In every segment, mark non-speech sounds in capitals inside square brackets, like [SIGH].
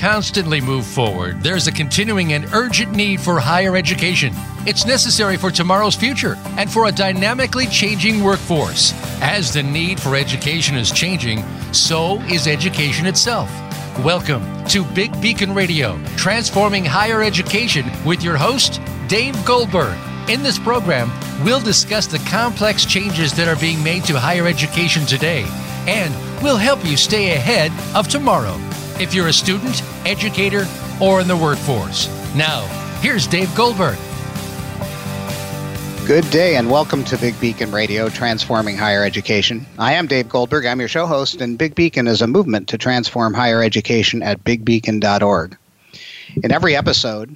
constantly move forward, there's a continuing and urgent need for higher education. It's necessary for tomorrow's future and for a dynamically changing workforce. As the need for education is changing, so is education itself. Welcome to Big Beacon Radio, transforming higher education with your host, Dave Goldberg. In this program, we'll discuss the complex changes that are being made to higher education today, and we'll help you stay ahead of tomorrow if you're a student, educator, or in the workforce. Now, here's Dave Goldberg. Good day and welcome to Big Beacon Radio, Transforming Higher Education. I am Dave Goldberg. I'm your show host, and Big Beacon is a movement to transform higher education at bigbeacon.org. In every episode,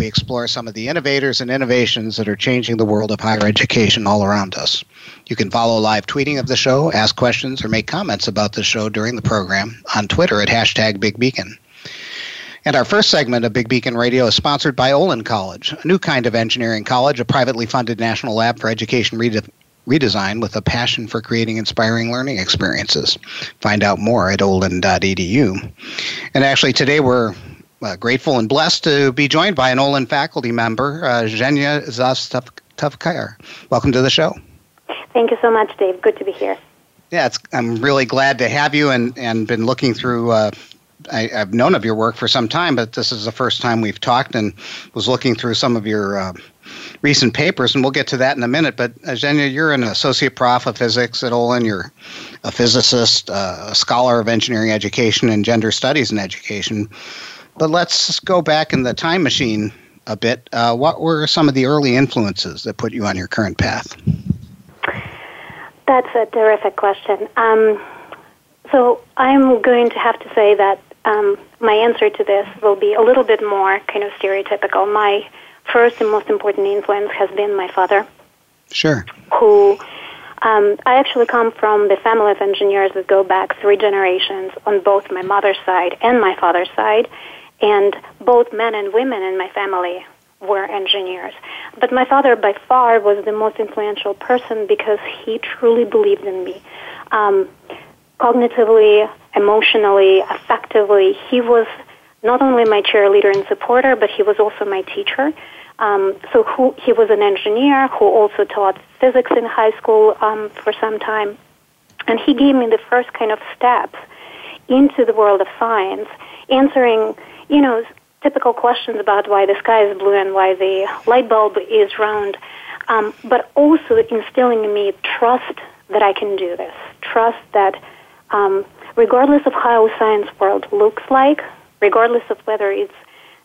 we explore some of the innovators and innovations that are changing the world of higher education all around us. You can follow live tweeting of the show, ask questions, or make comments about the show during the program on Twitter at hashtag Big Beacon. And our first segment of Big Beacon Radio is sponsored by Olin College, a new kind of engineering college, a privately funded national lab for education rede- redesign with a passion for creating inspiring learning experiences. Find out more at olin.edu. And actually, today we're uh, grateful and blessed to be joined by an Olin faculty member, uh, Zhenya Zastavker. Welcome to the show. Thank you so much, Dave. Good to be here. Yeah, I'm really glad to have you and, and been looking through uh, I, have known of your work for some time, but this is the first time we've talked and was looking through some of your uh, recent papers, and we'll get to that in a minute. But Zhenya, you're an associate prof of physics at Olin. You're a physicist, uh, a scholar of engineering education and gender studies in education. But let's go back in the time machine a bit. Uh, what were some of the early influences that put you on your current path? That's a terrific question. Um, so I'm going to have to say that um, my answer to this will be a little bit more kind of stereotypical. My first and most important influence has been my father. Sure. Who um, I actually come from the family of engineers that go back three generations on both my mother's side and my father's side, and both men and women in my family were engineers. But my father, by far, was the most influential person because he truly believed in me. Um, cognitively, emotionally, affectively. He was not only my cheerleader and supporter, but he was also my teacher. Um, so who, he was an engineer who also taught physics in high school um, for some time. And he gave me the first kind of steps into the world of science, answering, you know, typical questions about why the sky is blue and why the light bulb is round, um, but also instilling in me trust that I can do this, trust that um, regardless of how science world looks like, regardless of whether it's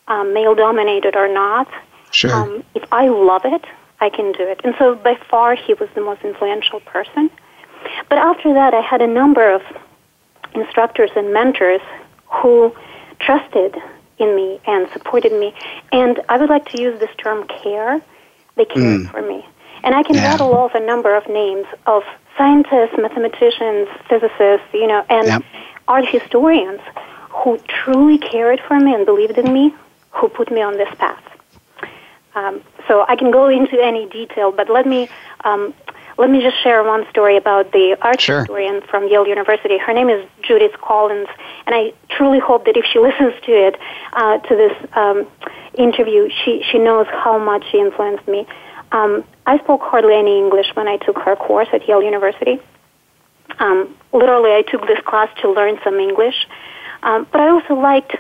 um, male dominated or not, sure. um, if I love it, I can do it. And so by far he was the most influential person. But after that, I had a number of instructors and mentors who trusted in me and supported me. And I would like to use this term care. They cared mm. for me. And I can yeah. rattle off a number of names of scientists, mathematicians, physicists, you know, and yep. art historians who truly cared for me and believed in me, who put me on this path. Um, so I can go into any detail, but let me um, let me just share one story about the art sure. historian from Yale University. Her name is Judith Collins, and I truly hope that if she [LAUGHS] listens to it, uh, to this um, interview, she she knows how much she influenced me. Um, I spoke hardly any English when I took her course at Yale University. Um, literally, I took this class to learn some English, um, but I also liked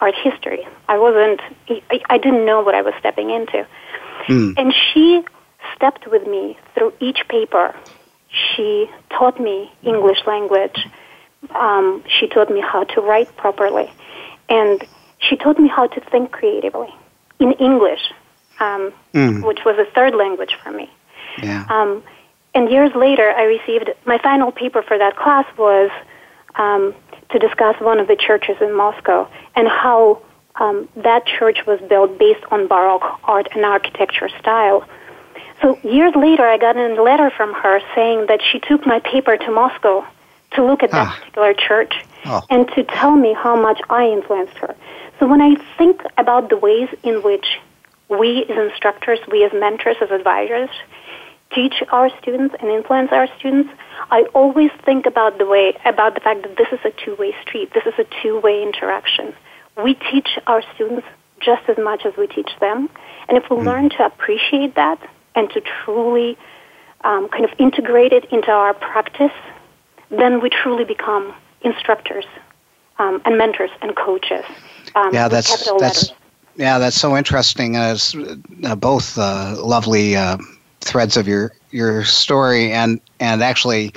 art history. I wasn't, I, I didn't know what I was stepping into. Mm. And she stepped with me through each paper. She taught me English language. Um, she taught me how to write properly. And she taught me how to think creatively in English um, mm. which was a third language for me. Yeah. Um, and years later, I received my final paper for that class was um, to discuss one of the churches in Moscow and how um, that church was built based on Baroque art and architecture style. So years later, I got a letter from her saying that she took my paper to Moscow to look at that ah. particular church oh. and to tell me how much I influenced her. So when I think about the ways in which we as instructors, we as mentors, as advisors, teach our students and influence our students, I always think about the way about the fact that this is a two-way street. This is a two-way interaction. we teach our students just as much as we teach them. And if we mm. learn to appreciate that and to truly um, kind of integrate it into our practice, then we truly become instructors um, and mentors and coaches. Um, yeah, that's that's yeah, that's so interesting. As uh, both uh, lovely uh, threads of your your story, and and actually,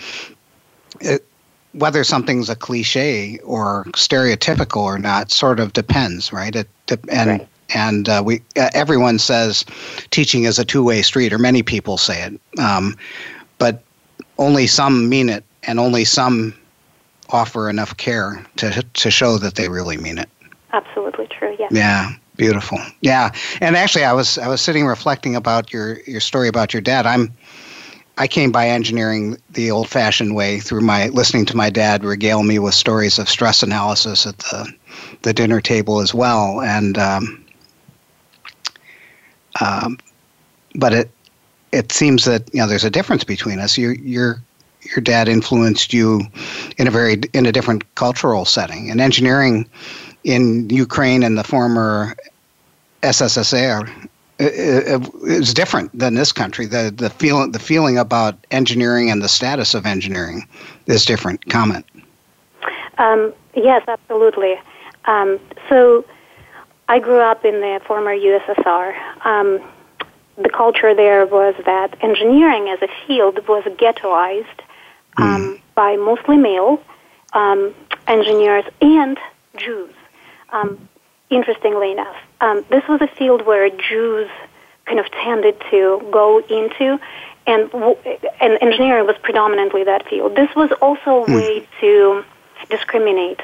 it, whether something's a cliche or stereotypical or not, sort of depends, right? It and right. And uh, we uh, everyone says teaching is a two way street, or many people say it, um, but only some mean it, and only some offer enough care to to show that they really mean it. Absolutely true. Yeah. Yeah. Beautiful. Yeah. And actually, I was I was sitting reflecting about your your story about your dad. I'm I came by engineering the old fashioned way through my listening to my dad regale me with stories of stress analysis at the, the dinner table as well. And, um, um, but it, it seems that, you know, there's a difference between us. You, your, your dad influenced you in a very, in a different cultural setting and engineering in Ukraine and the former SSSR is different than this country. The the feeling the feeling about engineering and the status of engineering is different. Comment. Um, yes, absolutely. Um, so, I grew up in the former USSR. Um, the culture there was that engineering as a field was ghettoized mm. by mostly male um, engineers and Jews. Um, interestingly enough. Um, this was a field where Jews kind of tended to go into, and, and engineering was predominantly that field. This was also a hmm. way to discriminate.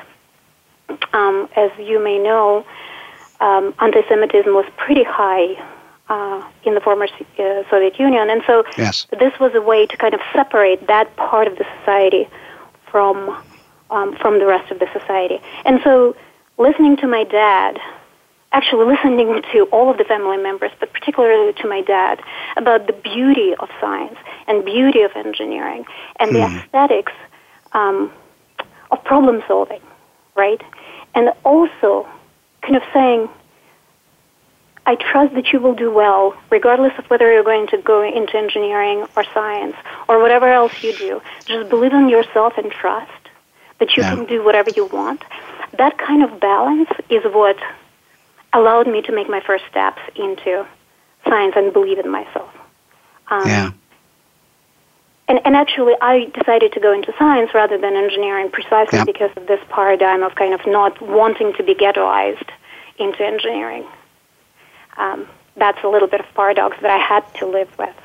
Um, as you may know, um, anti-Semitism was pretty high uh, in the former uh, Soviet Union, and so yes. this was a way to kind of separate that part of the society from um, from the rest of the society. And so listening to my dad, actually listening [LAUGHS] to all of the family members, but particularly to my dad, about the beauty of science and beauty of engineering and the hmm. aesthetics um, of problem solving, right? And also kind of saying, I trust that you will do well, regardless of whether you're going to go into engineering or science or whatever else you do. Just believe in yourself and trust that you yeah. can do whatever you want that kind of balance is what allowed me to make my first steps into science and believe in myself. Um, yeah. And, and actually, I decided to go into science rather than engineering precisely because of this paradigm of kind of not wanting to be ghettoized into engineering. Um, that's a little bit of paradox that I had to live with.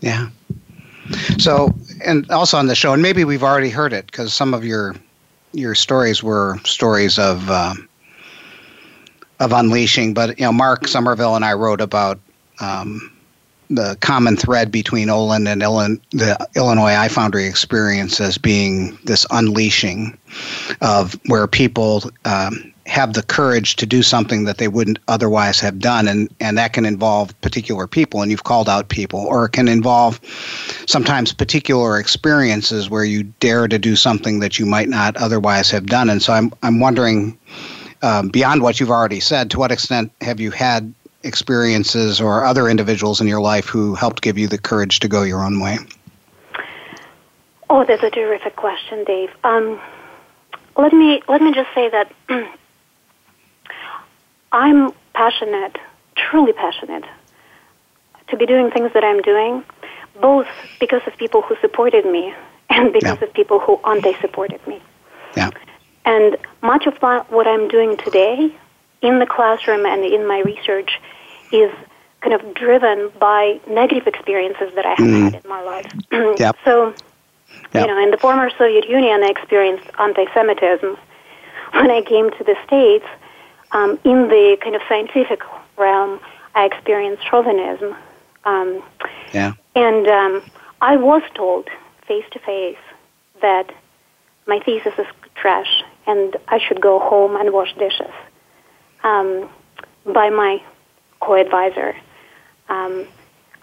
Yeah. So, and also on the show, and maybe we've already heard it because some of your your stories were stories of uh, of unleashing, but you know, Mark Somerville and I wrote about um, the common thread between Olin and Illinois, the Illinois iFoundry experience as being this unleashing of where people um, have the courage to do something that they wouldn't otherwise have done. And and that can involve particular people. And you've called out people. Or it can involve sometimes particular experiences where you dare to do something that you might not otherwise have done. And so i'm i'm wondering um, beyond what you've already said to what extent have you had experiences or other individuals in your life who helped give you the courage to go your own way oh that's a terrific question dave um, let me let me just say that [CLEARS THROAT] I'm passionate, truly passionate, to be doing things that I'm doing, both because of people who supported me and because yeah. of people who anti-supported me. Yeah. And much of what I'm doing today in the classroom and in my research is kind of driven by negative experiences that I have mm. had in my life. [CLEARS THROAT] yep. So, yep. you know, in the former Soviet Union, I experienced anti-Semitism. When I came to the States, um, in the kind of scientific realm, I experienced chauvinism. Um, yeah. And um, I was told face to face that my thesis is trash and I should go home and wash dishes um, by my co-advisor. Um,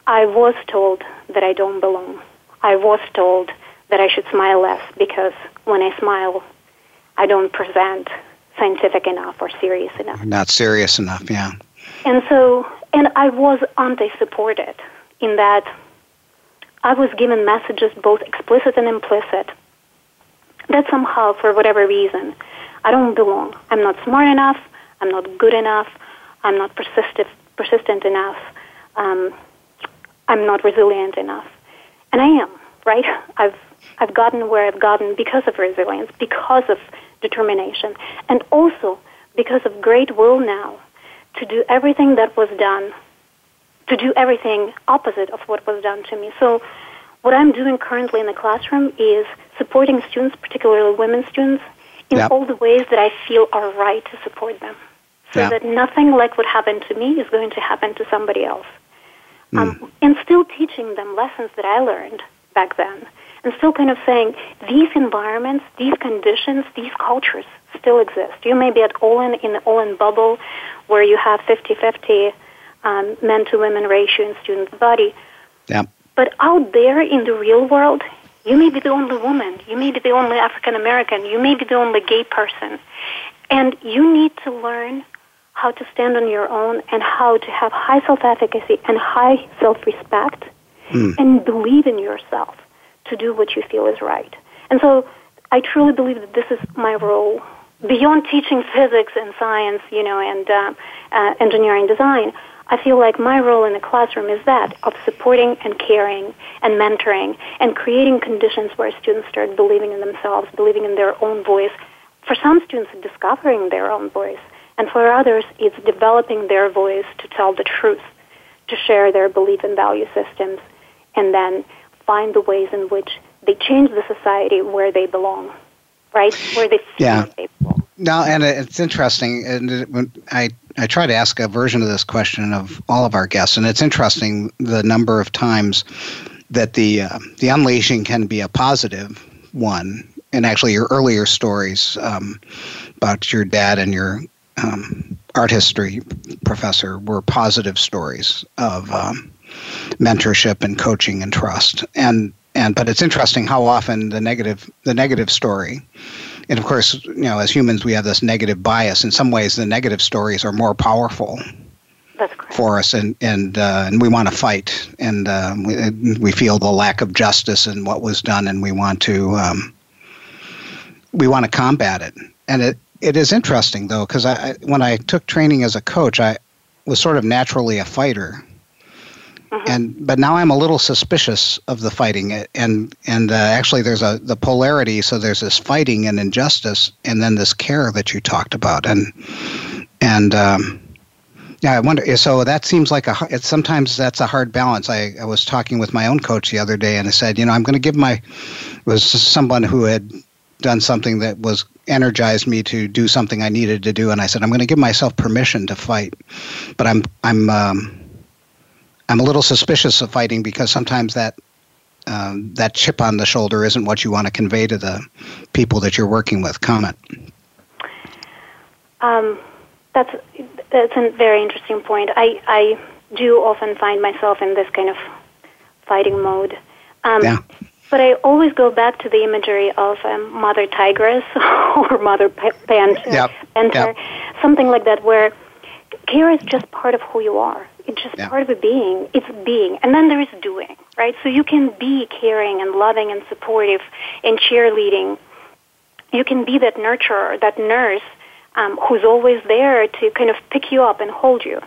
I was told that I don't belong. I was told that I should smile less because when I smile, I don't present scientific enough or serious enough. Not serious enough, yeah. And so, and I was anti-supported in that I was given messages both explicit and implicit that somehow, for whatever reason, I don't belong. I'm not smart enough. I'm not good enough. I'm not persistent, persistent enough. Um, I'm not resilient enough. And I am, right? [LAUGHS] I've, I've gotten where I've gotten because of resilience, because of determination, and also because of great will now to do everything that was done, to do everything opposite of what was done to me. So, what I'm doing currently in the classroom is supporting students, particularly women students, in yep. all the ways that I feel are right to support them. So that nothing like what happened to me is going to happen to somebody else. Mm. Um, and still teaching them lessons that I learned back then. And still kind of saying these environments, these conditions, these cultures still exist. You may be at Olin in the Olin bubble where you have 50-50 um, men to women ratio in student body. Yeah. But out there in the real world, you may be the only woman. You may be the only African American. You may be the only gay person. And you need to learn how to stand on your own and how to have high self efficacy and high self respect mm. and believe in yourself to do what you feel is right. And so I truly believe that this is my role. Beyond teaching physics and science, you know, and uh, uh, engineering design, I feel like my role in the classroom is that of supporting and caring and mentoring and creating conditions where students start believing in themselves, believing in their own voice. For some students, discovering their own voice. And for others, it's developing their voice to tell the truth, to share their belief and value systems, and then find the ways in which they change the society where they belong, right? Where they feel yeah. they belong. No, and it's interesting. And I I try to ask a version of this question of all of our guests, and it's interesting the number of times that the uh, the unleashing can be a positive one. And actually, your earlier stories um, about your dad and your um, art history professor were positive stories of um, mentorship and coaching and trust. And and but it's interesting how often the negative the negative story and of course you know as humans we have this negative bias. In some ways the negative stories are more powerful for us and and uh, and we want to fight. And uh, we, we feel the lack of justice in what was done and we want to um, we want to combat it. And it it is interesting though because I, when I took training as a coach, I was sort of naturally a fighter, mm-hmm. and but now I'm a little suspicious of the fighting. And and uh, actually, there's a the polarity. So there's this fighting and injustice, and then this care that you talked about, and and. Um, yeah, I wonder. So that seems like a. It's sometimes that's a hard balance. I, I was talking with my own coach the other day, and I said, you know, I'm going to give my was someone who had done something that was energized me to do something I needed to do, and I said I'm going to give myself permission to fight, but I'm I'm um, I'm a little suspicious of fighting because sometimes that um, that chip on the shoulder isn't what you want to convey to the people that you're working with. Comment. Um, that's that's a very interesting point. I I do often find myself in this kind of fighting mode. Um, yeah. But I always go back to the imagery of um, Mother Tigress [LAUGHS] or Mother Panther, yep. Panther yep. something like that, where care is just part of who you are. It's just yep. part of a being. It's being. And then there is doing, right? So you can be caring and loving and supportive and cheerleading. You can be that nurturer, that nurse um, who's always there to kind of pick you up and hold you.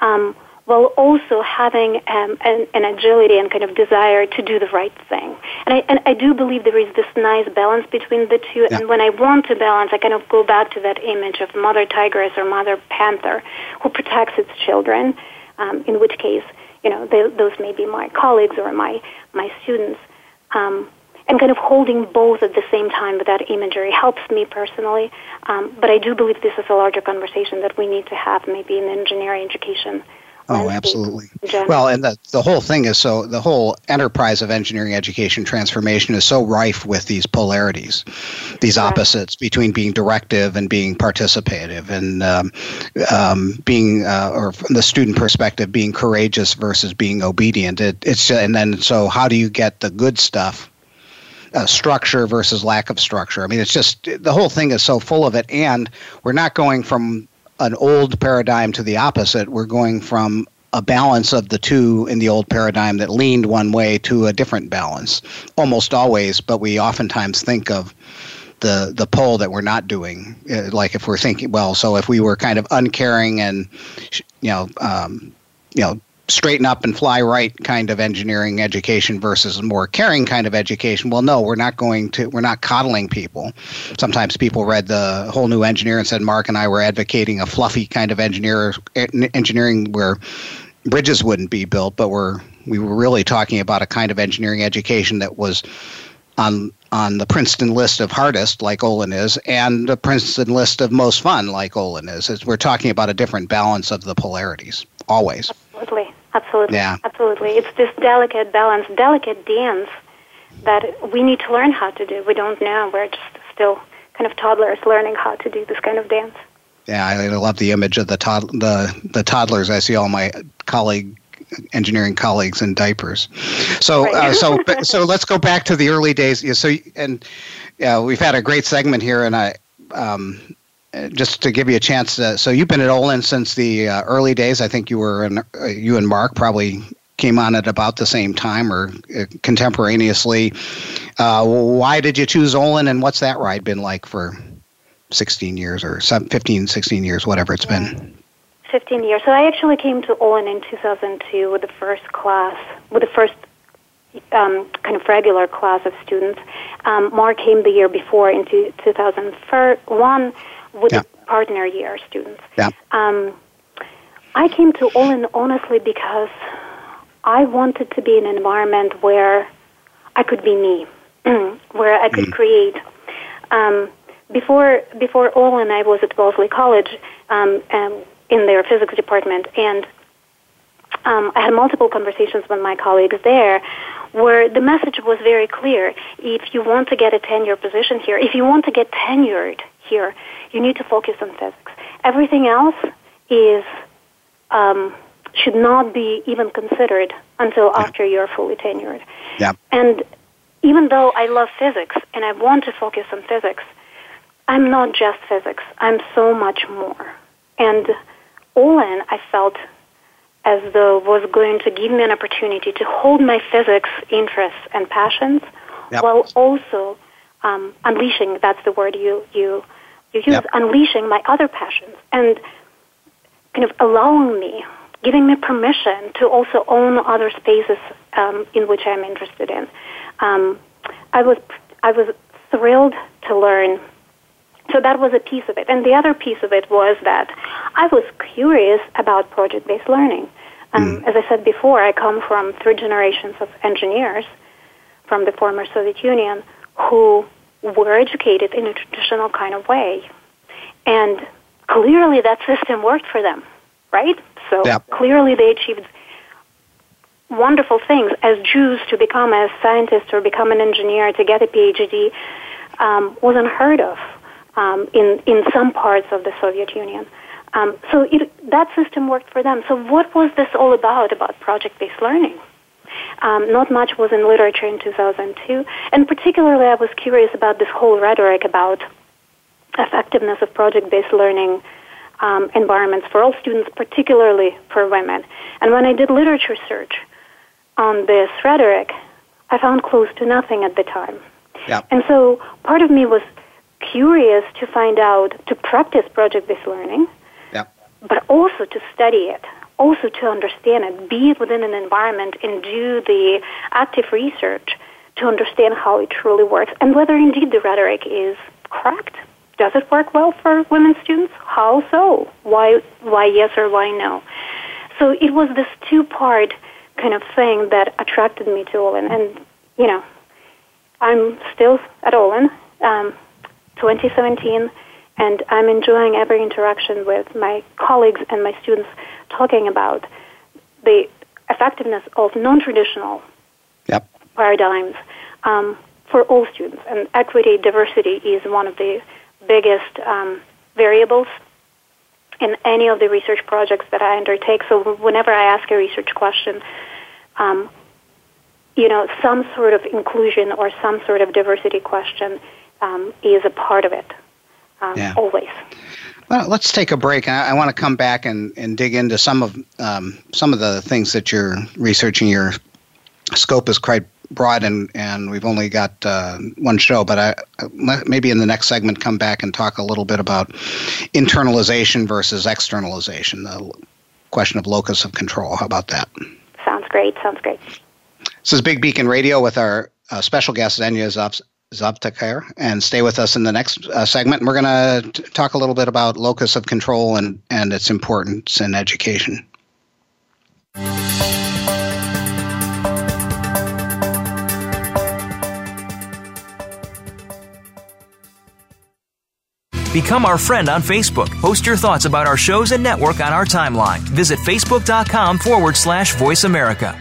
Um, while also having um, an, an, agility and kind of desire to do the right thing. And I, and I do believe there is this nice balance between the two. Yeah. And when I want to balance, I kind of go back to that image of Mother Tigress or Mother Panther who protects its children, um, in which case, you know, they, those may be my colleagues or my, my students. Um, and kind of holding both at the same time with that imagery helps me personally. Um, but I do believe this is a larger conversation that we need to have maybe in engineering education Oh, absolutely. Well, and the, the whole thing is so, the whole enterprise of engineering education transformation is so rife with these polarities, these opposites between being directive and being participative, and um, um, being, uh, or from the student perspective, being courageous versus being obedient. It, it's, and then, so how do you get the good stuff uh, structure versus lack of structure. I mean, it's just the whole thing is so full of it, and we're not going from an old paradigm to the opposite. We're going from a balance of the two in the old paradigm that leaned one way to a different balance almost always but we oftentimes think of the the pole that we're not doing uh, like if we're thinking well so if we were kind of uncaring and you know um, you know straighten up and fly right kind of engineering education versus a more caring kind of education well no we're not going to we're not coddling people sometimes people read the whole new engineer and said mark and i were advocating a fluffy kind of engineer engineering where bridges wouldn't be built but we're we were really talking about a kind of engineering education that was on on the Princeton list of hardest, like Olin is, and the Princeton list of most fun, like Olin is. we're talking about a different balance of the polarities, always. Absolutely. Absolutely. Yeah. Absolutely. It's this delicate balance, delicate dance that we need to learn how to do. We don't know. We're just still kind of toddlers learning how to do this kind of dance. Yeah, I love the image of the tod- the the toddlers. I see all my colleague engineering colleagues in diapers. So right. uh, so [LAUGHS] so let's go back to the early days. So and yeah, we've had a great segment here, and I um, just to give you a chance. To, so you've been at Olin since the uh, early days. I think you were in, uh, you and Mark probably came on at about the same time or uh, contemporaneously. Uh, why did you choose Olin, and what's that ride been like for 16 years or 15, 16 years, whatever it's been? 15 years. So I actually came to Olin in 2002 with the first class, with the first um, kind of regular class of students. Um, Mark came the year before into 2001 with yeah. partner year students. Yeah. Um, I came to Olin honestly because I wanted to be in an environment where I could be me, [CLEARS THROAT] where I could mm. create. Um, before before Olin, I was at Wellesley College um, in their physics department, and um, I had multiple conversations with my colleagues there where the message was very clear. If you want to get a tenure position here, if you want to get tenured here, you need to focus on physics. Everything else is um, should not be even considered until yeah. after you're fully tenured. Yeah. And even though I love physics and I want to focus on physics, I'm not just physics. I'm so much more. And Olin, I felt as though was going to give me an opportunity to hold my physics interests and passions yep. while also um, unleashing, that's the word you, you, you use, yep. unleashing my other passions and kind of allowing me, giving me permission to also own other spaces um, in which I'm interested in. Um, I was, I was thrilled to learn so that was a piece of it. And the other piece of it was that I was curious about project based learning. Um, mm. As I said before, I come from three generations of engineers from the former Soviet Union who were educated in a traditional kind of way. And clearly that system worked for them, right? So yeah. clearly they achieved wonderful things as Jews to become a scientist or become an engineer to get a PhD um, was unheard of um, in in some parts of the Soviet Union. Um, so it, that system worked for them. So what was this all about? About project-based learning? Um, not much was in literature in 2002, and particularly I was curious about this whole rhetoric about effectiveness of project-based learning um, environments for all students, particularly for women. And when I did literature search on this rhetoric, I found close to nothing at the time. Yeah. And so part of me was curious to find out, to practice project-based learning, yeah. but also to study it, also to understand it, be within an environment and do the active research to understand how it truly works and whether indeed the rhetoric is correct. Does it work well for women students? How so? Why, why yes or why no? So it was this two-part kind of thing that attracted me to Olin. And, you know, I'm still at Olin. Um, 2017, and I'm enjoying every interaction with my colleagues and my students talking about the effectiveness of non-traditional yep. paradigms um, for all students. And equity, diversity is one of the biggest um, variables in any of the research projects that I undertake. So whenever I ask a research question, um, you know, some sort of inclusion or some sort of diversity question um, is a part of it. Um, yeah. Always. Well, let's take a break. I, I want to come back and, and dig into some of um, some of the things that you're researching. Your scope is quite broad, and, and we've only got uh, one show. But I maybe in the next segment come back and talk a little bit about internalization versus externalization, the question of locus of control. How about that? Sounds great. Sounds great. This is Big Beacon Radio with our uh, special guest Zhenya Zastavker, and stay with us in the next uh, segment. We're going to talk a little bit about locus of control and, and its importance in education. Become our friend on Facebook. Post your thoughts about our shows and network on our timeline. Visit facebook.com forward slash voice America.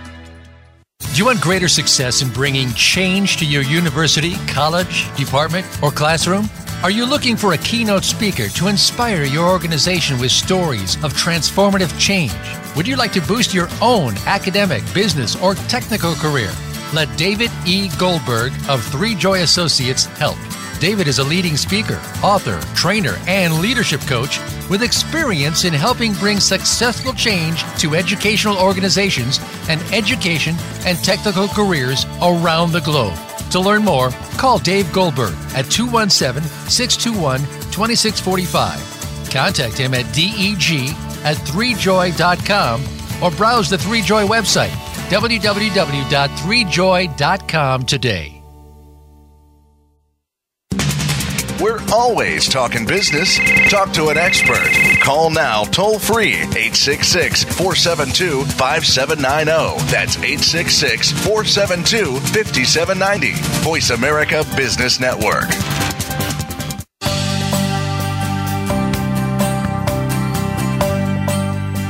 Do you want greater success in bringing change to your university, college, department, or classroom? Are you looking for a keynote speaker to inspire your organization with stories of transformative change? Would you like to boost your own academic, business, or technical career? Let David E. Goldberg of Three Joy Associates help. David is a leading speaker, author, trainer, and leadership coach with experience in helping bring successful change to educational organizations and education and technical careers around the globe. To learn more, call Dave Goldberg at 217 621 2645. Contact him at deg at 3joy.com or browse the 3joy website www.3joy.com today. We're always talking business. Talk to an expert. Call now toll free 866 472 5790. That's 866 472 5790. Voice America Business Network.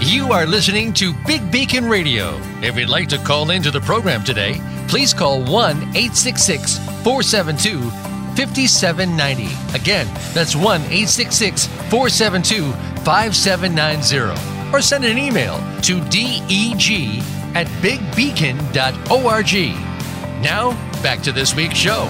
You are listening to Big Beacon Radio. If you'd like to call into the program today, please call 1 866 472 5790. Again, that's 1 866 472 5790. Or send an email to deg at bigbeacon.org. Now, back to this week's show.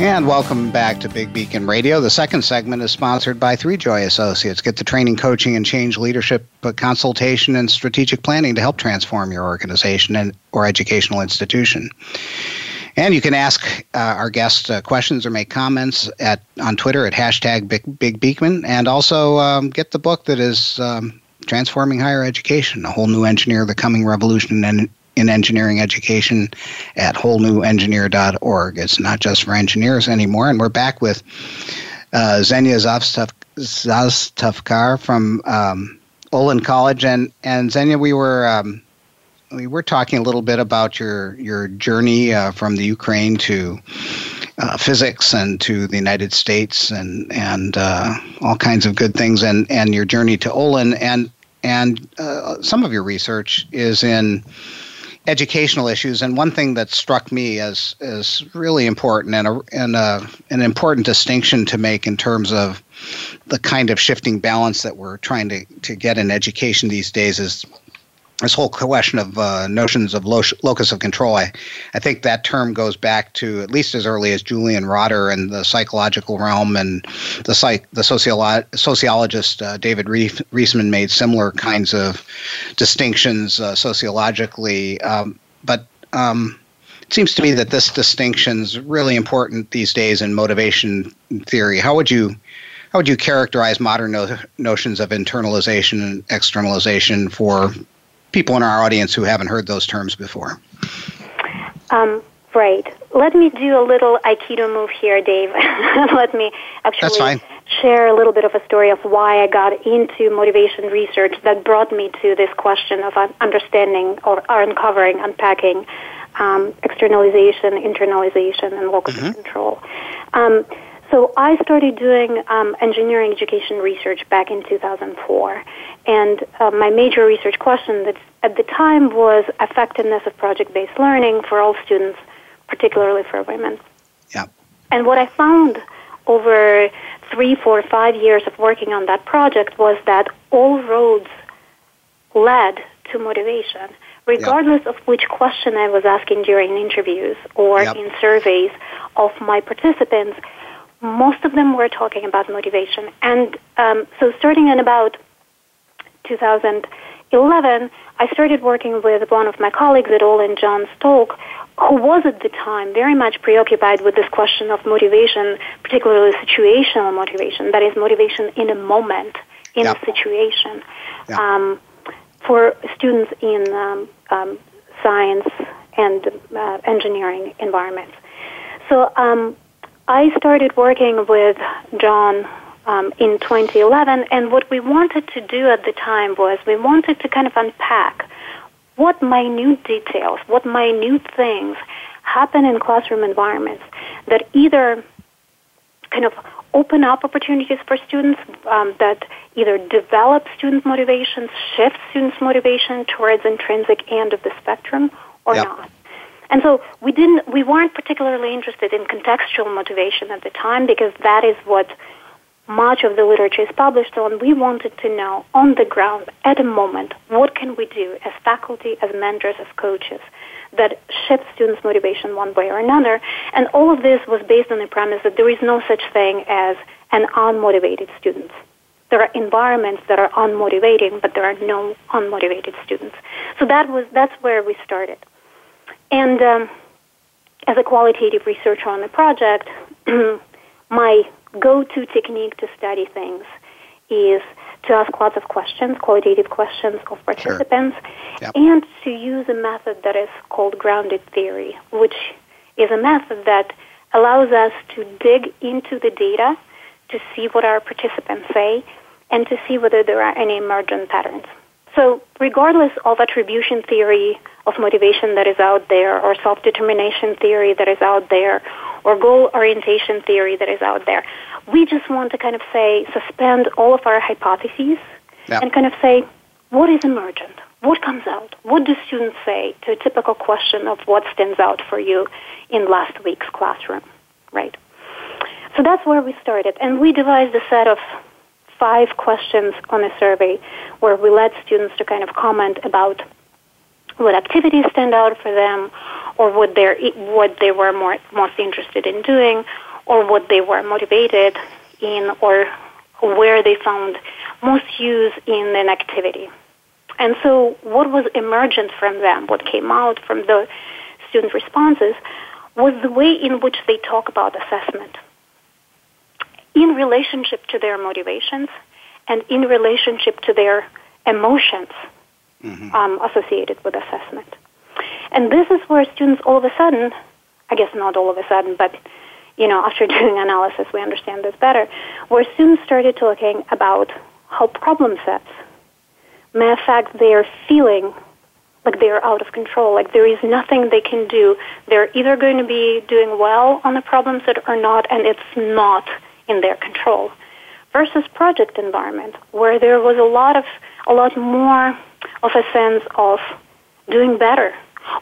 And welcome back to Big Beacon Radio. The second segment is sponsored by Three Joy Associates. Get the training, coaching, and change leadership consultation and strategic planning to help transform your organization and or educational institution. And you can ask uh, our guests uh, questions or make comments at on Twitter at hashtag Big, Big Beacon, and also um, get the book that is um, Transforming Higher Education: A Whole New Engineer, the Coming Revolution in, in Engineering Education at wholenewengineer.org. It's not just for engineers anymore, and we're back with uh, Zhenya Zastavker from um, Olin College, and and Zhenya, we were um, we were talking a little bit about your your journey uh, from the Ukraine to uh, physics and to the United States and and uh, all kinds of good things and and your journey to Olin. And and uh, some of your research is in educational issues. And one thing that struck me as as really important and a, and a, an important distinction to make in terms of the kind of shifting balance that we're trying to, to get in education these days is this whole question of uh, notions of lo- locus of control, I, I think that term goes back to at least as early as Julian Rotter and the psychological realm, and the psych, the sociolo- sociologist uh, David Riesman made similar kinds of distinctions uh, sociologically. Um, but um, it seems to me that this distinction is really important these days in motivation theory. How would you how would you characterize modern no- notions of internalization and externalization for people in our audience who haven't heard those terms before. Um, right. Let me do a little Aikido move here, Dave. [LAUGHS] Let me actually share a little bit of a story of why I got into motivation research that brought me to this question of understanding or uncovering, unpacking um, externalization, internalization, and locus mm-hmm. of control. Um, so I started doing um, engineering education research back in 2004, and uh, my major research question that at the time was effectiveness of project-based learning for all students, particularly for women. Yeah. And what I found over three, four, five years of working on that project was that all roads led to motivation regardless yep. of which question I was asking during interviews or yep. in surveys of my participants, most of them were talking about motivation. And um, so, starting in about 2011, I started working with one of my colleagues at Olin John Stolk, who was at the time very much preoccupied with this question of motivation, particularly situational motivation, that is, motivation in a moment, in a situation, um, for students in um, um, science and uh, engineering environments. So um, I started working with John um, in 2011, and what we wanted to do at the time was we wanted to kind of unpack what minute details, what minute things happen in classroom environments that either kind of open up opportunities for students um, that either develop student motivations, shift students' motivation towards intrinsic end of the spectrum, or yep. not. And so we didn't, we weren't particularly interested in contextual motivation at the time because that is what much of the literature is published on. We wanted to know on the ground at a moment what can we do as faculty, as mentors, as coaches that shift students' motivation one way or another. And all of this was based on the premise that there is no such thing as an unmotivated student. There are environments that are unmotivating, but there are no unmotivated students. So that was that's where we started. And um, as a qualitative researcher on the project, [CLEARS THROAT] my go-to technique to study things is to ask lots of questions, qualitative questions of participants, sure. yep. and to use a method that is called grounded theory, which is a method that allows us to dig into the data to see what our participants say and to see whether there are any emergent patterns. So, regardless of attribution theory of motivation that is out there, or self determination theory that is out there, or goal orientation theory that is out there, we just want to kind of say, suspend all of our hypotheses and kind of say, what is emergent? What comes out? What do students say to a typical question of what stands out for you in last week's classroom, right? So that's where we started. And we devised a set of five questions on a survey where we let students to kind of comment about what activities stand out for them or what they what they were more, most interested in doing or what they were motivated in or where they found most use in an activity. And so what was emergent from them, what came out from the student responses, was the way in which they talk about assessment in relationship to their motivations and in relationship to their emotions mm-hmm. um, associated with assessment. And this is where students all of a sudden, I guess not all of a sudden, but you know, [LAUGHS] after doing analysis, we understand this better, where students started talking about how problem sets may affect their feeling like they're out of control, like there is nothing they can do. They're either going to be doing well on the problem set or not, and it's not in their control. Versus project environment, where there was a lot of a lot more of a sense of doing better,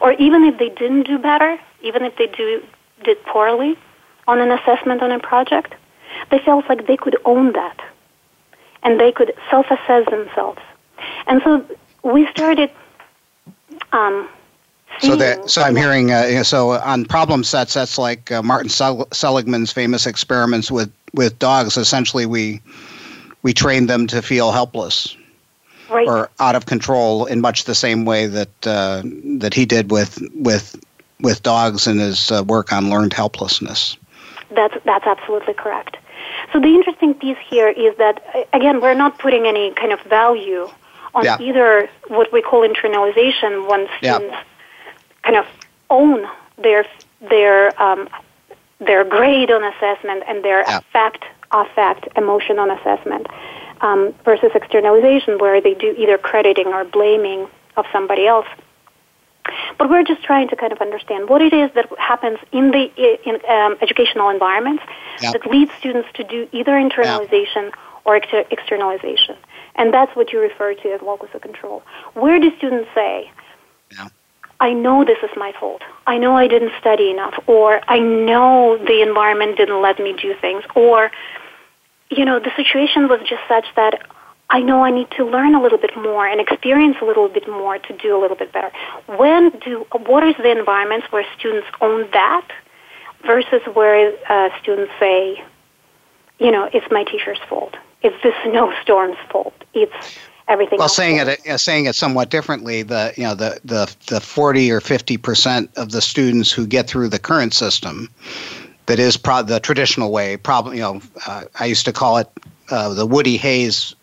or even if they didn't do better, even if they do did poorly on an assessment on a project, they felt like they could own that, and they could self-assess themselves. And so we started um, so that so I'm hearing uh, so on problem sets that's like uh, Martin Seligman's famous experiments with with dogs. Essentially, we we train them to feel helpless right. or out of control in much the same way that uh, that he did with with with dogs in his uh, work on learned helplessness. That's that's absolutely correct. So the interesting piece here is that again we're not putting any kind of value on yeah. either what we call internalization students yeah kind of own their their um, their grade on assessment and their yeah. affect affect emotion on assessment um, versus externalization where they do either crediting or blaming of somebody else. But we're just trying to kind of understand what it is that happens in the in, um, educational environments that leads students to do either internalization or ex- externalization. And that's what you refer to as locus of control. Where do students say, I know this is my fault. I know I didn't study enough, or I know the environment didn't let me do things, or, you know, the situation was just such that I know I need to learn a little bit more and experience a little bit more to do a little bit better. When do what is the environments where students own that versus where uh, students say, you know, it's my teacher's fault. It's the [LAUGHS] snowstorm's fault. It's everything. Well, saying fault. it uh, saying it somewhat differently, the you know the the the forty or fifty percent of the students who get through the current system, that is pro- the traditional way. Probably, you know, uh, I used to call it uh, the Woody Hayes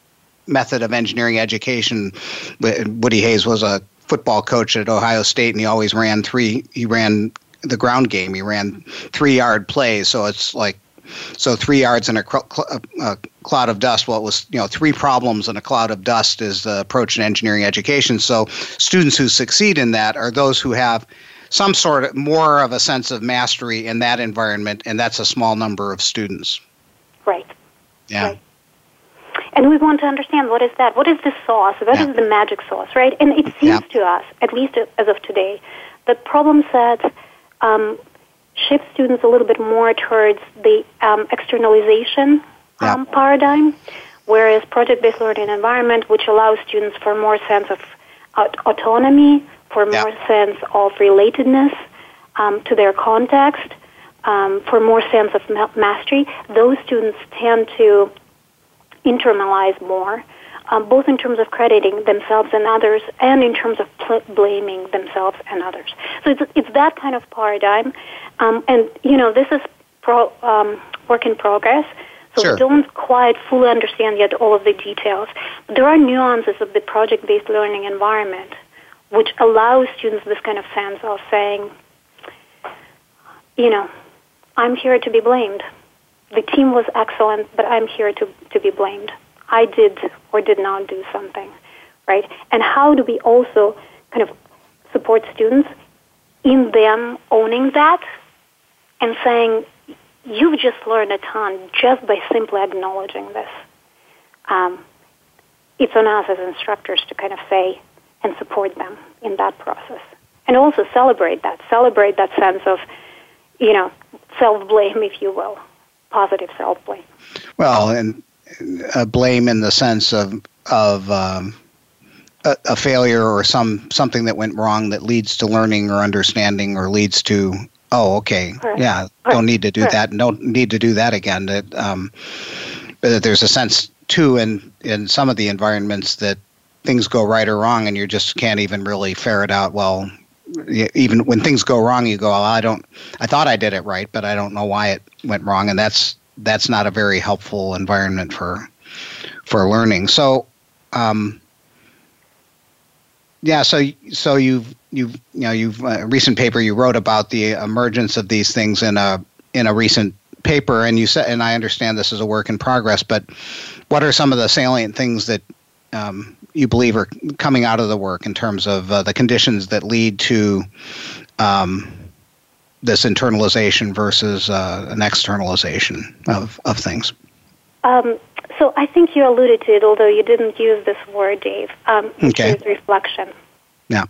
method of engineering education. Woody Hayes was a football coach at Ohio State, and he always ran three. He ran the ground game. He ran three yard plays, so it's like so three yards in a, cl- cl- a, cloud of dust. Well, it was you know three problems in a cloud of dust is the approach in engineering education. So students who succeed in that are those who have some sort of more of a sense of mastery in that environment, and that's a small number of students. Right. Yeah. Right. And we want to understand what is that? What is the sauce? What yeah. is the magic sauce, right? And it seems yeah. to us, at least as of today, that problem sets um, shift students a little bit more towards the um, externalization um, yeah. paradigm, whereas project-based learning environment, which allows students for more sense of autonomy, for more sense of relatedness um, to their context, um, for more sense of ma- mastery, those students tend to internalize more, um, both in terms of crediting themselves and others, and in terms of pl- blaming themselves and others. So it's it's that kind of paradigm, um, and you know this is pro, um, work in progress. So sure. we don't quite fully understand yet all of the details. But there are nuances of the project-based learning environment, which allows students this kind of sense of saying, you know, I'm here to be blamed the team was excellent, but I'm here to, to be blamed. I did or did not do something, right? And how do we also kind of support students in them owning that and saying, you've just learned a ton just by simply acknowledging this. Um, it's on us as instructors to kind of say and support them in that process. And also celebrate that, celebrate that sense of, you know, self blame, if you will positive self blame. Well, and uh, blame in the sense of of um, a, a, failure or some something that went wrong that leads to learning or understanding or leads to oh okay Correct. yeah Correct. don't need to do Correct. that and don't need to do that again. That um, but there's a sense too in in some of the environments that things go right or wrong and you just can't even really ferret out well even when things go wrong, you go, oh, I don't, I thought I did it right, but I don't know why it went wrong, and that's that's not a very helpful environment for for learning. So, um, yeah, so so you've you've you know you've a uh, recent paper you wrote about the emergence of these things in a in a recent paper, and you said, and I understand this is a work in progress, but what are some of the salient things that um, you believe are coming out of the work in terms of uh, the conditions that lead to um, this internalization versus uh, an externalization of, of things? Um, so I think you alluded to it, although you didn't use this word, Dave, um, okay. is reflection. Yeah.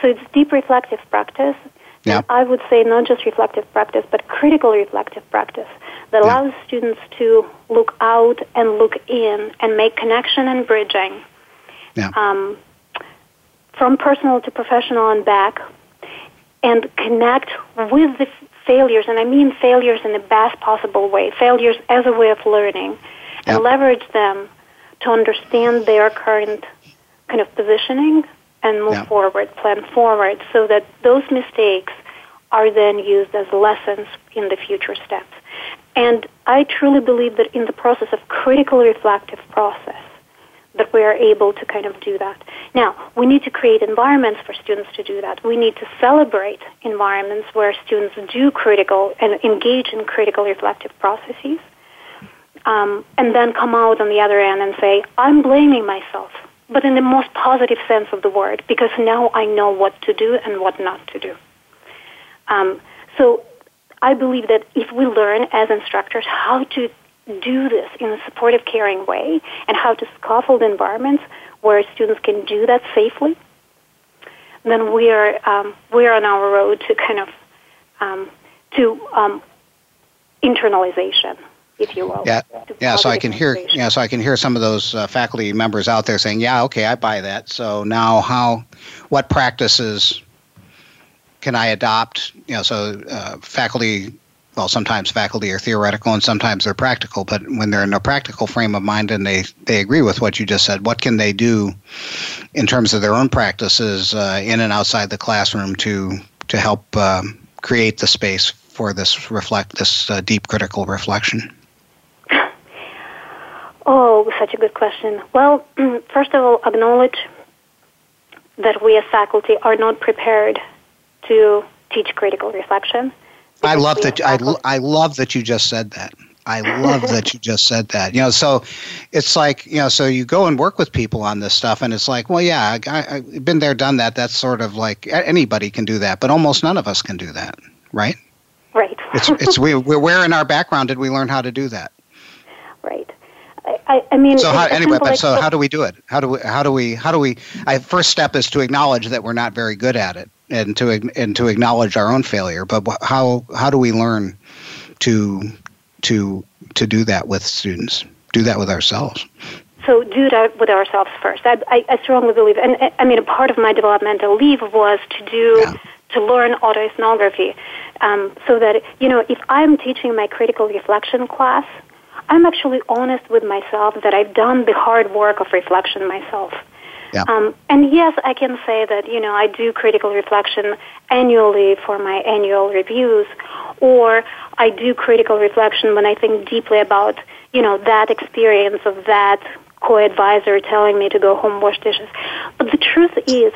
So it's deep reflective practice. Yeah. I would say not just reflective practice, but critical reflective practice that allows yeah. students to look out and look in and make connection and bridging yeah. um, from personal to professional and back, and connect with the failures, and I mean failures in the best possible way, failures as a way of learning, and leverage them to understand their current kind of positioning and move forward, plan forward, so that those mistakes are then used as lessons in the future steps. And I truly believe that in the process of critical reflective process, that we are able to kind of do that. Now, we need to create environments for students to do that. We need to celebrate environments where students do critical and engage in critical reflective processes, um, and then come out on the other end and say, I'm blaming myself, but in the most positive sense of the word, because now I know what to do and what not to do. Um, so I believe that if we learn as instructors how to do this in a supportive, caring way and how to scaffold environments where students can do that safely, then we are um, we are on our road to kind of um, to um, internalization if you will. Yeah, yeah. So I can hear, yeah, so I can hear some of those uh, faculty members out there saying, "Yeah, okay, I buy that." So now, how, what practices can I adopt? You know, so uh, faculty, well, sometimes faculty are theoretical and sometimes they're practical. But when they're in a practical frame of mind and they they agree with what you just said, what can they do in terms of their own practices uh, in and outside the classroom to to help um, create the space for this reflect this uh, deep critical reflection? Oh, such a good question. Well, [CLEARS THROAT] first of all, acknowledge that we as faculty are not prepared to teach critical reflection. I love that. I, I love that you just said that. I love that you just said that. You know, so it's like you know, so you go and work with people on this stuff, and it's like, well, yeah, I, I've been there, done that. That's sort of like anybody can do that, but almost none of us can do that, right? Right. it's it's we where in our background did we learn how to do that? Right. I, I mean, so how, anyway, but so how do we do it? How do we? How do we? How do we? I, first step is to acknowledge that we're not very good at it, and to and to acknowledge our own failure. But how how do we learn to to to do that with students? Do that with ourselves. So do that with ourselves first. I, I, I strongly believe, and I mean, a part of my developmental leave was to do yeah. to learn autoethnography, um, so that you know, if I'm teaching my critical reflection class I'm actually honest with myself that I've done the hard work of reflection myself. Yeah. Um, and yes, I can say that, you know, I do critical reflection annually for my annual reviews, or I do critical reflection when I think deeply about, you know, that experience of that co-advisor telling me to go home wash dishes. But the truth is,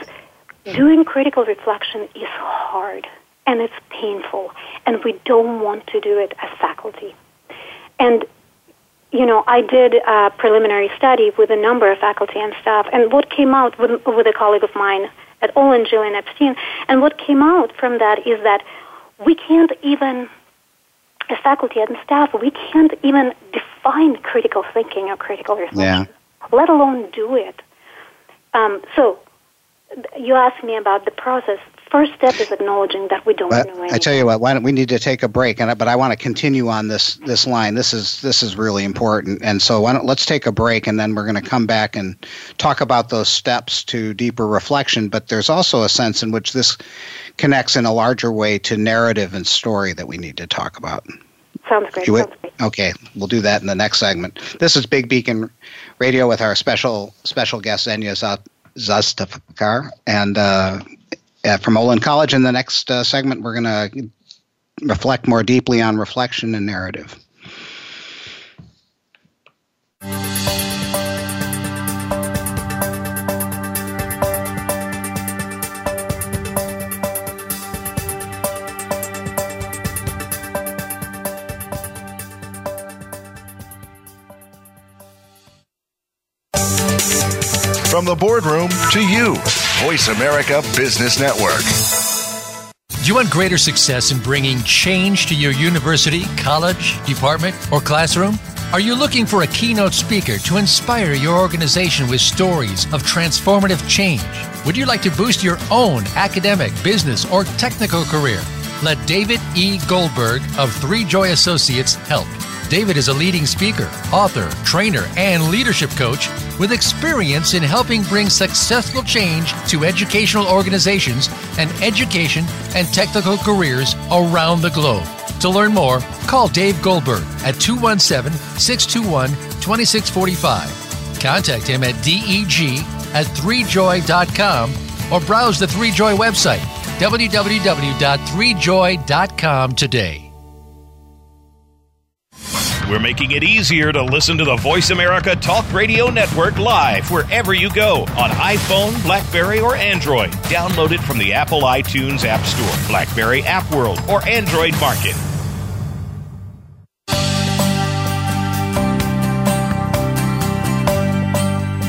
doing critical reflection is hard and it's painful, and we don't want to do it as faculty. And you know, I did a preliminary study with a number of faculty and staff, and what came out with, with a colleague of mine at Olin, Gillian Epstein, and what came out from that is that we can't even, as faculty and staff, we can't even define critical thinking or critical reflection, yeah. let alone do it. Um, so, you asked me about the process first step is acknowledging that we don't but know anything. I tell you what, why don't we need to take a break? And but I want to continue on this this line. This is this is really important. And so why don't let's take a break, and then we're going to come back and talk about those steps to deeper reflection. But there's also a sense in which this connects in a larger way to narrative and story that we need to talk about. Sounds great. Sounds great. Okay, we'll do that in the next segment. This is Big Beacon Radio with our special special guest Zhenya Zastavker, and uh, from Olin College. In the next uh, segment, we're going to reflect more deeply on reflection and narrative. From the boardroom to you. Voice America Business Network. Do you want greater success in bringing change to your university, college, department, or classroom? Are you looking for a keynote speaker to inspire your organization with stories of transformative change? Would you like to boost your own academic, business, or technical career? Let David E. Goldberg of Three Joy Associates help. David is a leading speaker, author, trainer, and leadership coach with experience in helping bring successful change to educational organizations and education and technical careers around the globe. To learn more, call Dave Goldberg at 217 621 2645. Contact him at deg at 3joy.com or browse the 3joy website www.3joy.com today. We're making it easier to listen to the Voice America Talk Radio Network live wherever you go on iPhone, Blackberry, or Android. Download it from the Apple iTunes App Store, Blackberry App World, or Android Market.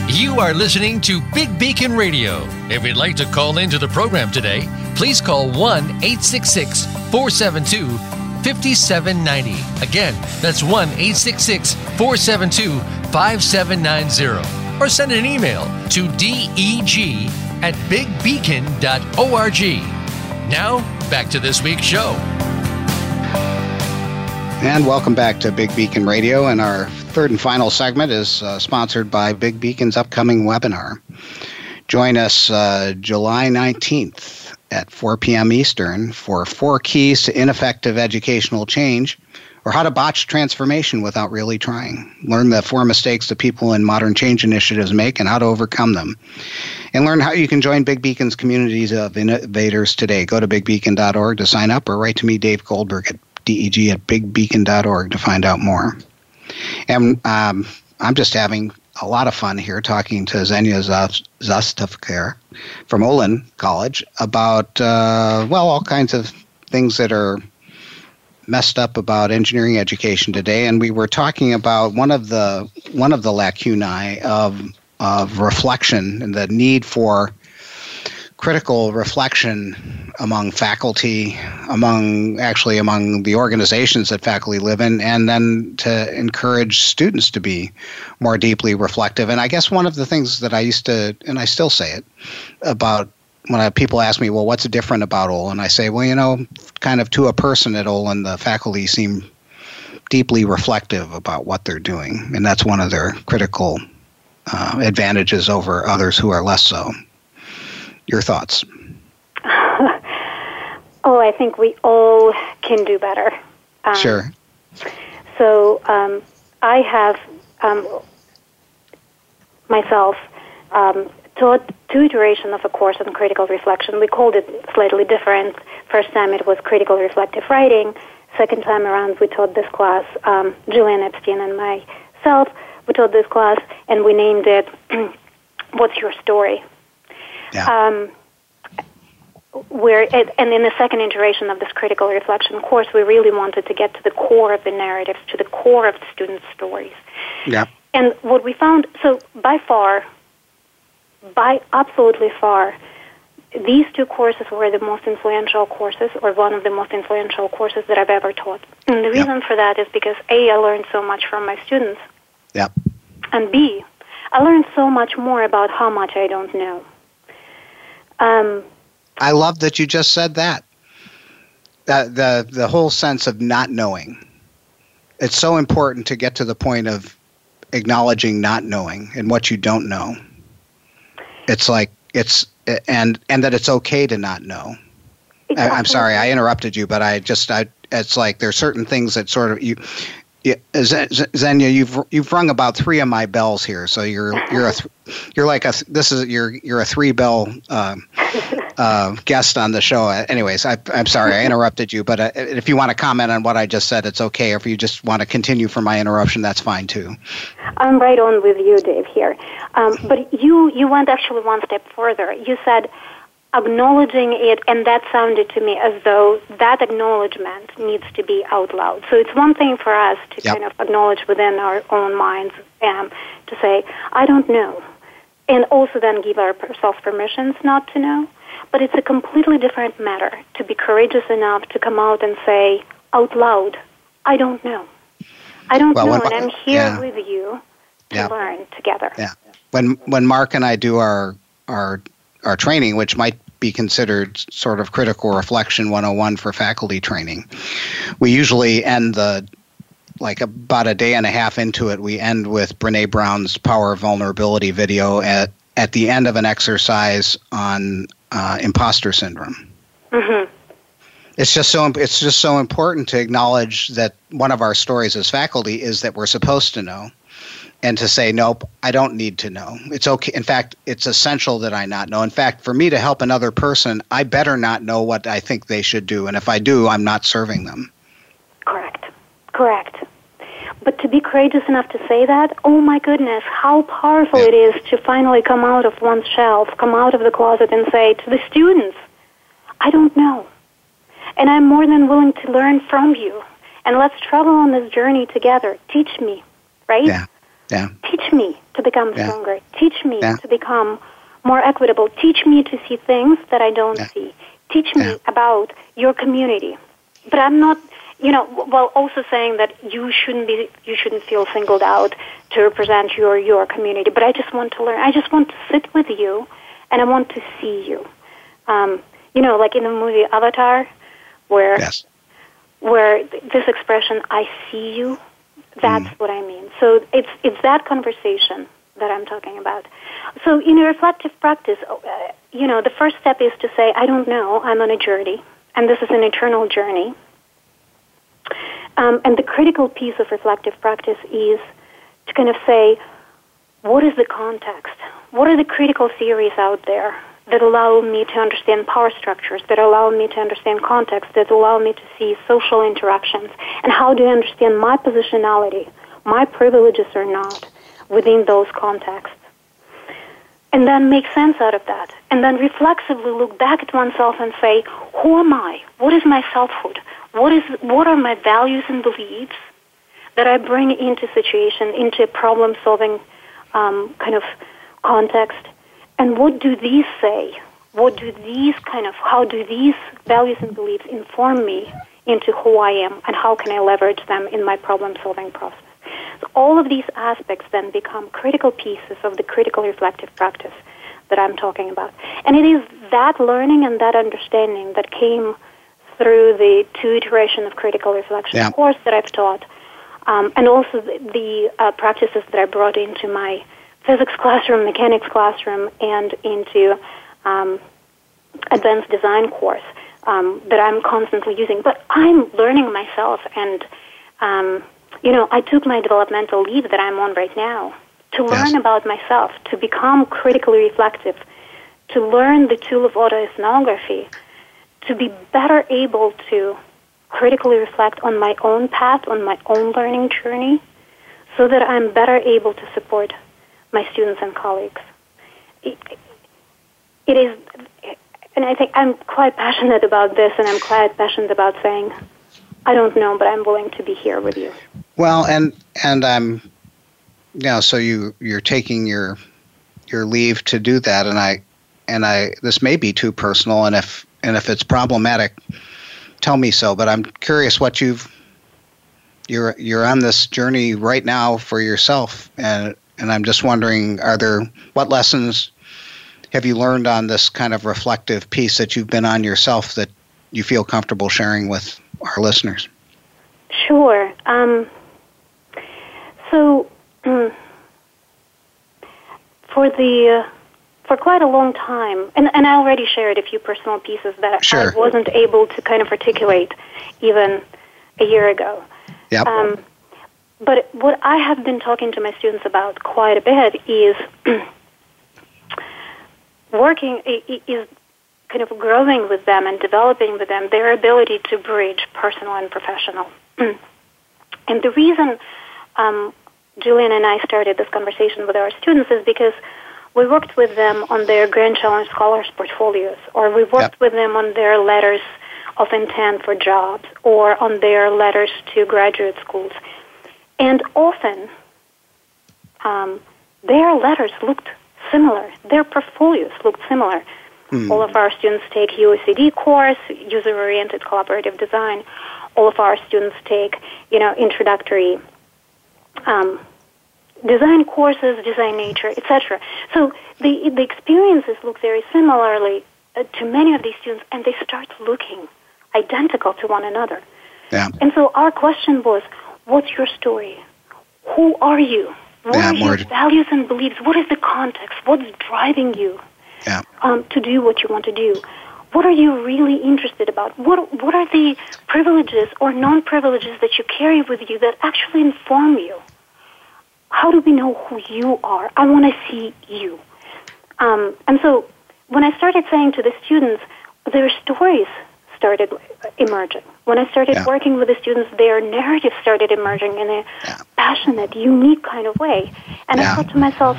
You are listening to Big Beacon Radio. If you'd like to call into the program today, please call 1 866 472 5790. Again, that's 1 866 472 5790. Or send an email to deg at bigbeacon.org. Now, back to this week's show. And welcome back to Big Beacon Radio. And our third and final segment is uh, sponsored by Big Beacon's upcoming webinar. Join us uh, July 19th at 4 p.m. Eastern for four keys to ineffective educational change or how to botch transformation without really trying. Learn the four mistakes that people in modern change initiatives make and how to overcome them. And learn how you can join Big Beacon's communities of innovators today. Go to bigbeacon.org to sign up or write to me, Dave Goldberg, at deg at bigbeacon.org to find out more. And um, I'm just having a lot of fun here talking to Zhenya Zastavker from Olin College about, uh, well, all kinds of things that are messed up about engineering education today. And we were talking about one of the one of the lacunae of of reflection and the need for critical reflection among faculty, among actually among the organizations that faculty live in, and then to encourage students to be more deeply reflective. And I guess one of the things that I used to, and I still say it, about when I, people ask me, well, what's different about Olin? I say, well, you know, kind of to a person at Olin, the faculty seem deeply reflective about what they're doing, and that's one of their critical uh, advantages over others who are less so. Your thoughts? [LAUGHS] oh, I think we all can do better. Um, sure. So um, I have um, myself um, taught two iterations of a course on critical reflection. We called it slightly different. First time it was critical reflective writing. Second time around, we taught this class, um, Gillian Epstein and myself, we taught this class, and we named it [CLEARS THROAT] "What's Your Story." Yeah. Um, where it, and in the second iteration of this critical reflection course, we really wanted to get to the core of the narratives, to the core of the students' stories. Yeah. And what we found, so by far, by absolutely far, these two courses were the most influential courses, or one of the most influential courses that I've ever taught. And the reason for that is because A, I learned so much from my students. Yep. And B, I learned so much more about how much I don't know. Um, I love that you just said that. The, the the whole sense of not knowing. It's so important to get to the point of acknowledging not knowing and what you don't know. It's like it's and and that it's okay to not know. Exactly. I, am sorry I interrupted you, but I just I it's like there's certain things that sort of you yeah, Zhenya, you've you've rung about three of my bells here. So you're you're a th- you're like a this is you're you're a three bell uh, uh, guest on the show. Anyways, I, am sorry I interrupted you, but uh, if you want to comment on what I just said, it's okay. If you just want to continue from my interruption, that's fine too. I'm right on with you, Dave. Here, um, but you you went actually one step further. You said acknowledging it, and that sounded to me as though that acknowledgement needs to be out loud. So it's one thing for us to yep. kind of acknowledge within our own minds um, to say, I don't know, and also then give ourselves permissions not to know. But it's a completely different matter to be courageous enough to come out and say out loud, I don't know. I don't well, know, and I'm here yeah. with you to yeah. learn together. Yeah. When when Mark and I do our our our training, which might be considered sort of critical reflection 101 for faculty training. We usually end the like about a day and a half into it, we end with Brene Brown's Power of Vulnerability video at, at the end of an exercise on uh, imposter syndrome. Mm-hmm. It's just so it's just so important to acknowledge that one of our stories as faculty is that we're supposed to know and to say nope i don't need to know. It's okay. In fact it's essential that i not know. In fact for me to help another person i better not know what i think they should do. And if i do i'm not serving them. Correct. Correct. But to be courageous enough to say that oh my goodness how powerful yeah. it is to finally come out of one's shelf come out of the closet and say to the students i don't know. And i'm more than willing to learn from you. And let's travel on this journey together. Teach me. Right? Yeah yeah. Teach me to become stronger. Teach me to become more equitable. Teach me to see things that I don't see. Teach me about your community. But I'm not, you know, while also saying that you shouldn't be, you shouldn't feel singled out to represent your your community. But I just want to learn. I just want to sit with you, and I want to see you. Um, you know, like in the movie Avatar, where yes. where this expression "I see you," that's mm. what I mean. So it's it's that conversation that I'm talking about. So in a reflective practice, uh, you know, the first step is to say, "I don't know. I'm on a journey, and this is an eternal journey." Um, and the critical piece of reflective practice is to kind of say, what is the context? What are the critical theories out there that allow me to understand power structures, that allow me to understand context, that allow me to see social interactions? And how do I understand my positionality, my privileges or not, within those contexts? And then make sense out of that. And then reflexively look back at oneself and say, who am I? What is my selfhood? What, is, what are my values and beliefs that I bring into situation, into problem solving um, kind of context? And what do these say? What do these kind of, how do these values and beliefs inform me into who I am and how can I leverage them in my problem solving process? So all of these aspects then become critical pieces of the critical reflective practice that I'm talking about. And it is that learning and that understanding that came through the two iteration of critical reflection yeah. course that I've taught, um, and also the, the uh, practices that I brought into my physics classroom, mechanics classroom, and into um, advanced design course um, that I'm constantly using. But I'm learning myself, and um, you know, I took my developmental leave that I'm on right now to learn yes. about myself, to become critically reflective, to learn the tool of autoethnography to be better able to critically reflect on my own path, on my own learning journey, so that I'm better able to support my students and colleagues. it, it is, and I think I'm quite passionate about this, and I'm quite passionate about saying, I don't know, but I'm willing to be here with you. Well, and and I'm, you know, so you you're taking your your leave to do that, and I and I this may be too personal, and if and if it's problematic, tell me so. But I'm curious what you've you're you're on this journey right now for yourself, and and I'm just wondering, are there what lessons have you learned on this kind of reflective piece that you've been on yourself that you feel comfortable sharing with our listeners? Sure. Um, so, [CLEARS THROAT] for the uh, for quite a long time, and, and I already shared a few personal pieces that sure. I wasn't able to kind of articulate even a year ago. Yep. Um, but what I have been talking to my students about quite a bit is [CLEARS THROAT] working is kind of growing with them and developing with them their ability to bridge personal and professional. [CLEARS THROAT] and the reason um, Gillian and I started this conversation with our students is because we worked with them on their Grand Challenge Scholars portfolios, or we worked yep. with them on their letters of intent for jobs, or on their letters to graduate schools. And often, um, their letters looked similar. Their portfolios looked similar. Mm. All of our students take UOCD course, user-oriented collaborative design. All of our students take, you know, introductory um, design courses, design nature, etc. So the the experiences look very similarly uh, to many of these students, and they start looking identical to one another. Yeah. And so our question was, what's your story? Who are you? What yeah, are your values and beliefs? What is the context? What's driving you yeah. um, to do what you want to do? What are you really interested about? What What are the privileges or non privileges that you carry with you that actually inform you? how do we know who you are? I want to see you. Um, and so when I started saying to the students, their stories started emerging. When I started yeah. working with the students, their narrative started emerging in a yeah. passionate, unique kind of way. And yeah. I thought to myself,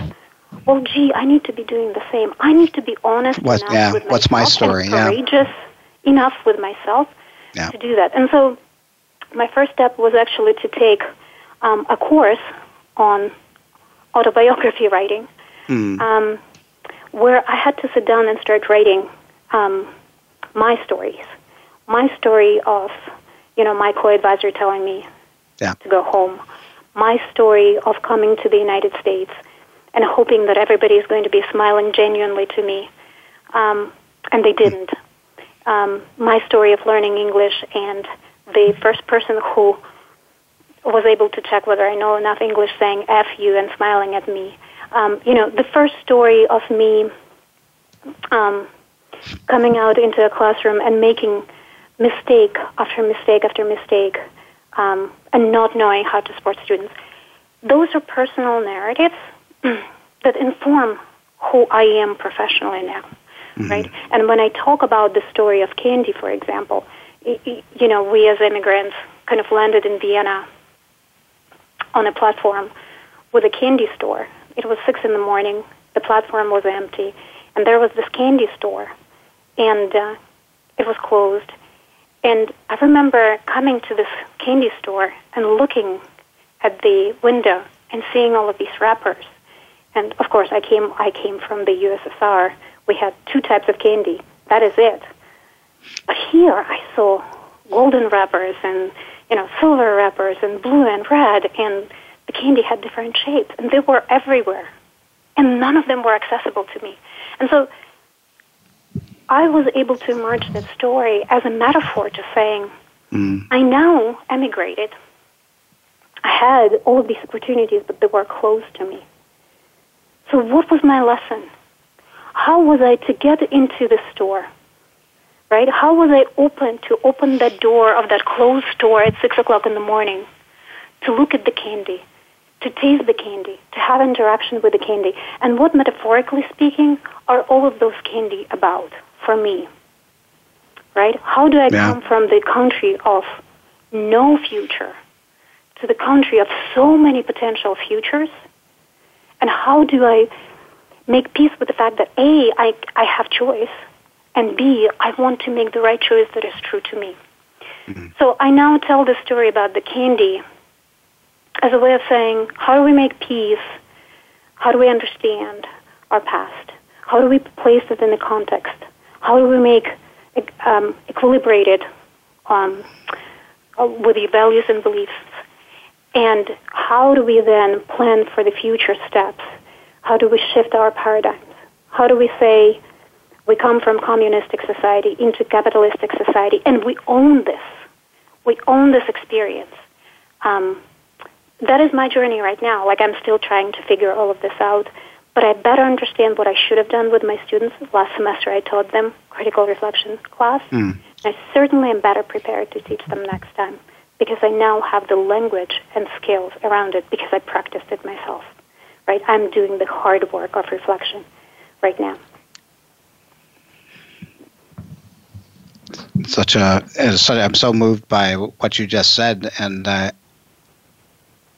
well, gee, I need to be doing the same. I need to be honest what, enough yeah. with myself What's my story? and courageous enough with myself to do that. And so my first step was actually to take um, a course on autobiography writing, mm. um, where I had to sit down and start writing um, my stories, my story of, you know, my co-advisor telling me yeah. to go home, my story of coming to the United States and hoping that everybody is going to be smiling genuinely to me, um, and they didn't. Um, my story of learning English and the first person who was able to check whether I know enough English saying F you and smiling at me. Um, you know, the first story of me um, coming out into a classroom and making mistake after mistake after mistake um, and not knowing how to support students. Those are personal narratives [CLEARS THROAT] that inform who I am professionally now, mm-hmm. right? And when I talk about the story of candy, for example, you know, we as immigrants kind of landed in Vienna on a platform with a candy store. It was six in the morning. The platform was empty, and there was this candy store, and uh, it was closed. And I remember coming to this candy store and looking at the window and seeing all of these wrappers. And of course, I came I came from the USSR. We had two types of candy. That is it. But here, I saw golden wrappers and you know silver wrappers and blue and red, and the candy had different shapes, and they were everywhere, and none of them were accessible to me. And so I was able to emerge this story as a metaphor to saying, mm. I now emigrated. I had all of these opportunities, but they were closed to me. So, what was my lesson? How was I to get into the store? Right? How was I open to open that door of that closed store at six o'clock in the morning to look at the candy, to taste the candy, to have interaction with the candy? And what, metaphorically speaking, are all of those candy about? For me? Right? How do I yeah. come from the country of no future to the country of so many potential futures? And how do I make peace with the fact that A, I, I have choice, and B, I want to make the right choice that is true to me? Mm-hmm. So I now tell the story about the candy as a way of saying, how do we make peace? How do we understand our past? How do we place it in the context how do we make um, equilibrated um, uh, with the values and beliefs? And how do we then plan for the future steps? How do we shift our paradigms? How do we say we come from communistic society into capitalistic society and we own this? We own this experience. Um, that is my journey right now. Like I'm still trying to figure all of this out but I better understand what I should have done with my students. Last semester I taught them critical reflection class. Mm. I certainly am better prepared to teach them next time because I now have the language and skills around it because I practiced it myself. Right? I'm doing the hard work of reflection right now. Such a, I'm so moved by what you just said, and uh,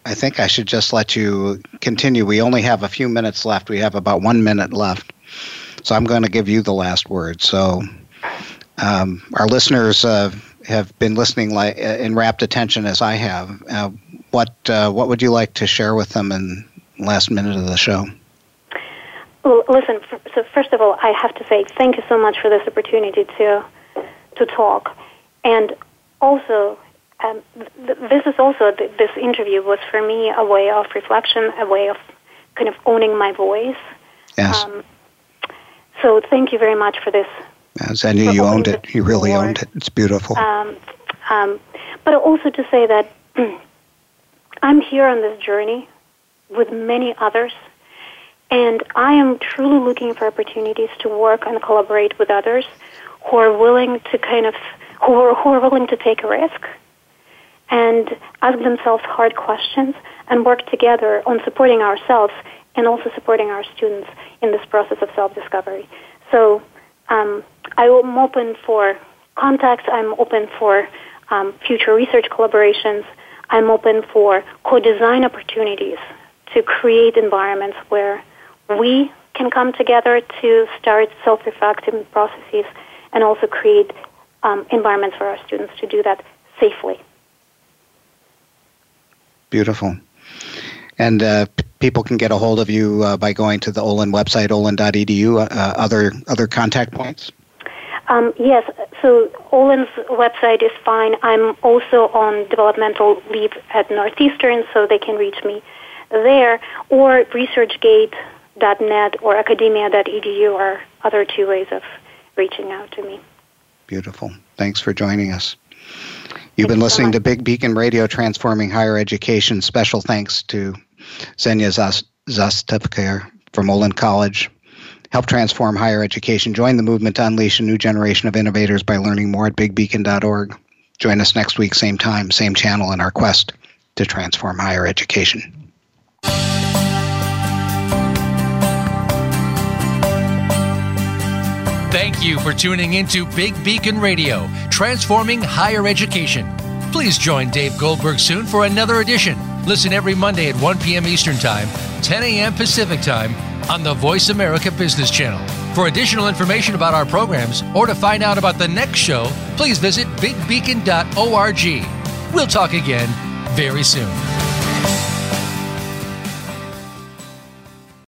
I think I should just let you continue. We only have a few minutes left. We have about one minute left. So I'm going to give you the last word. So um, our listeners uh, have been listening like, in rapt attention as I have. Uh, what, uh, what would you like to share with them in the last minute of the show? Well, listen, so first of all, I have to say thank you so much for this opportunity to, to talk. And also, um, th- this is also th- this interview was for me a way of reflection, a way of kind of owning my voice. Yes. Um, so thank you very much for this. Yes, I knew you owned it. You really owned it. It's beautiful. Um, um, but also to say that [CLEARS THROAT] I'm here on this journey with many others, and I am truly looking for opportunities to work and collaborate with others who are willing to kind of who are, who are willing to take a risk and ask themselves hard questions and work together on supporting ourselves and also supporting our students in this process of self-discovery. So um, I'm open for contacts. I'm open for um, future research collaborations. I'm open for co-design opportunities to create environments where we can come together to start self-reflective processes and also create um, environments for our students to do that safely. Beautiful. And uh, p- people can get a hold of you uh, by going to the Olin website, olin.edu. Uh, other other contact points. Um, yes, so Olin's website is fine. I'm also on developmental leave at Northeastern, so they can reach me there, or researchgate.net or academia.edu are other two ways of reaching out to me. Beautiful. Thanks for joining us. You've been listening to Big Beacon Radio Transforming Higher Education. Special thanks to Zhenya Zastavker from Olin College. Help transform higher education. Join the movement to unleash a new generation of innovators by learning more at bigbeacon.org. Join us next week, same time, same channel in our quest to transform higher education. Thank you for tuning into Big Beacon Radio, transforming higher education. Please join Dave Goldberg soon for another edition. Listen every Monday at 1 p.m. Eastern Time, 10 a.m. Pacific Time on the Voice America Business Channel. For additional information about our programs or to find out about the next show, please visit bigbeacon.org. We'll talk again very soon.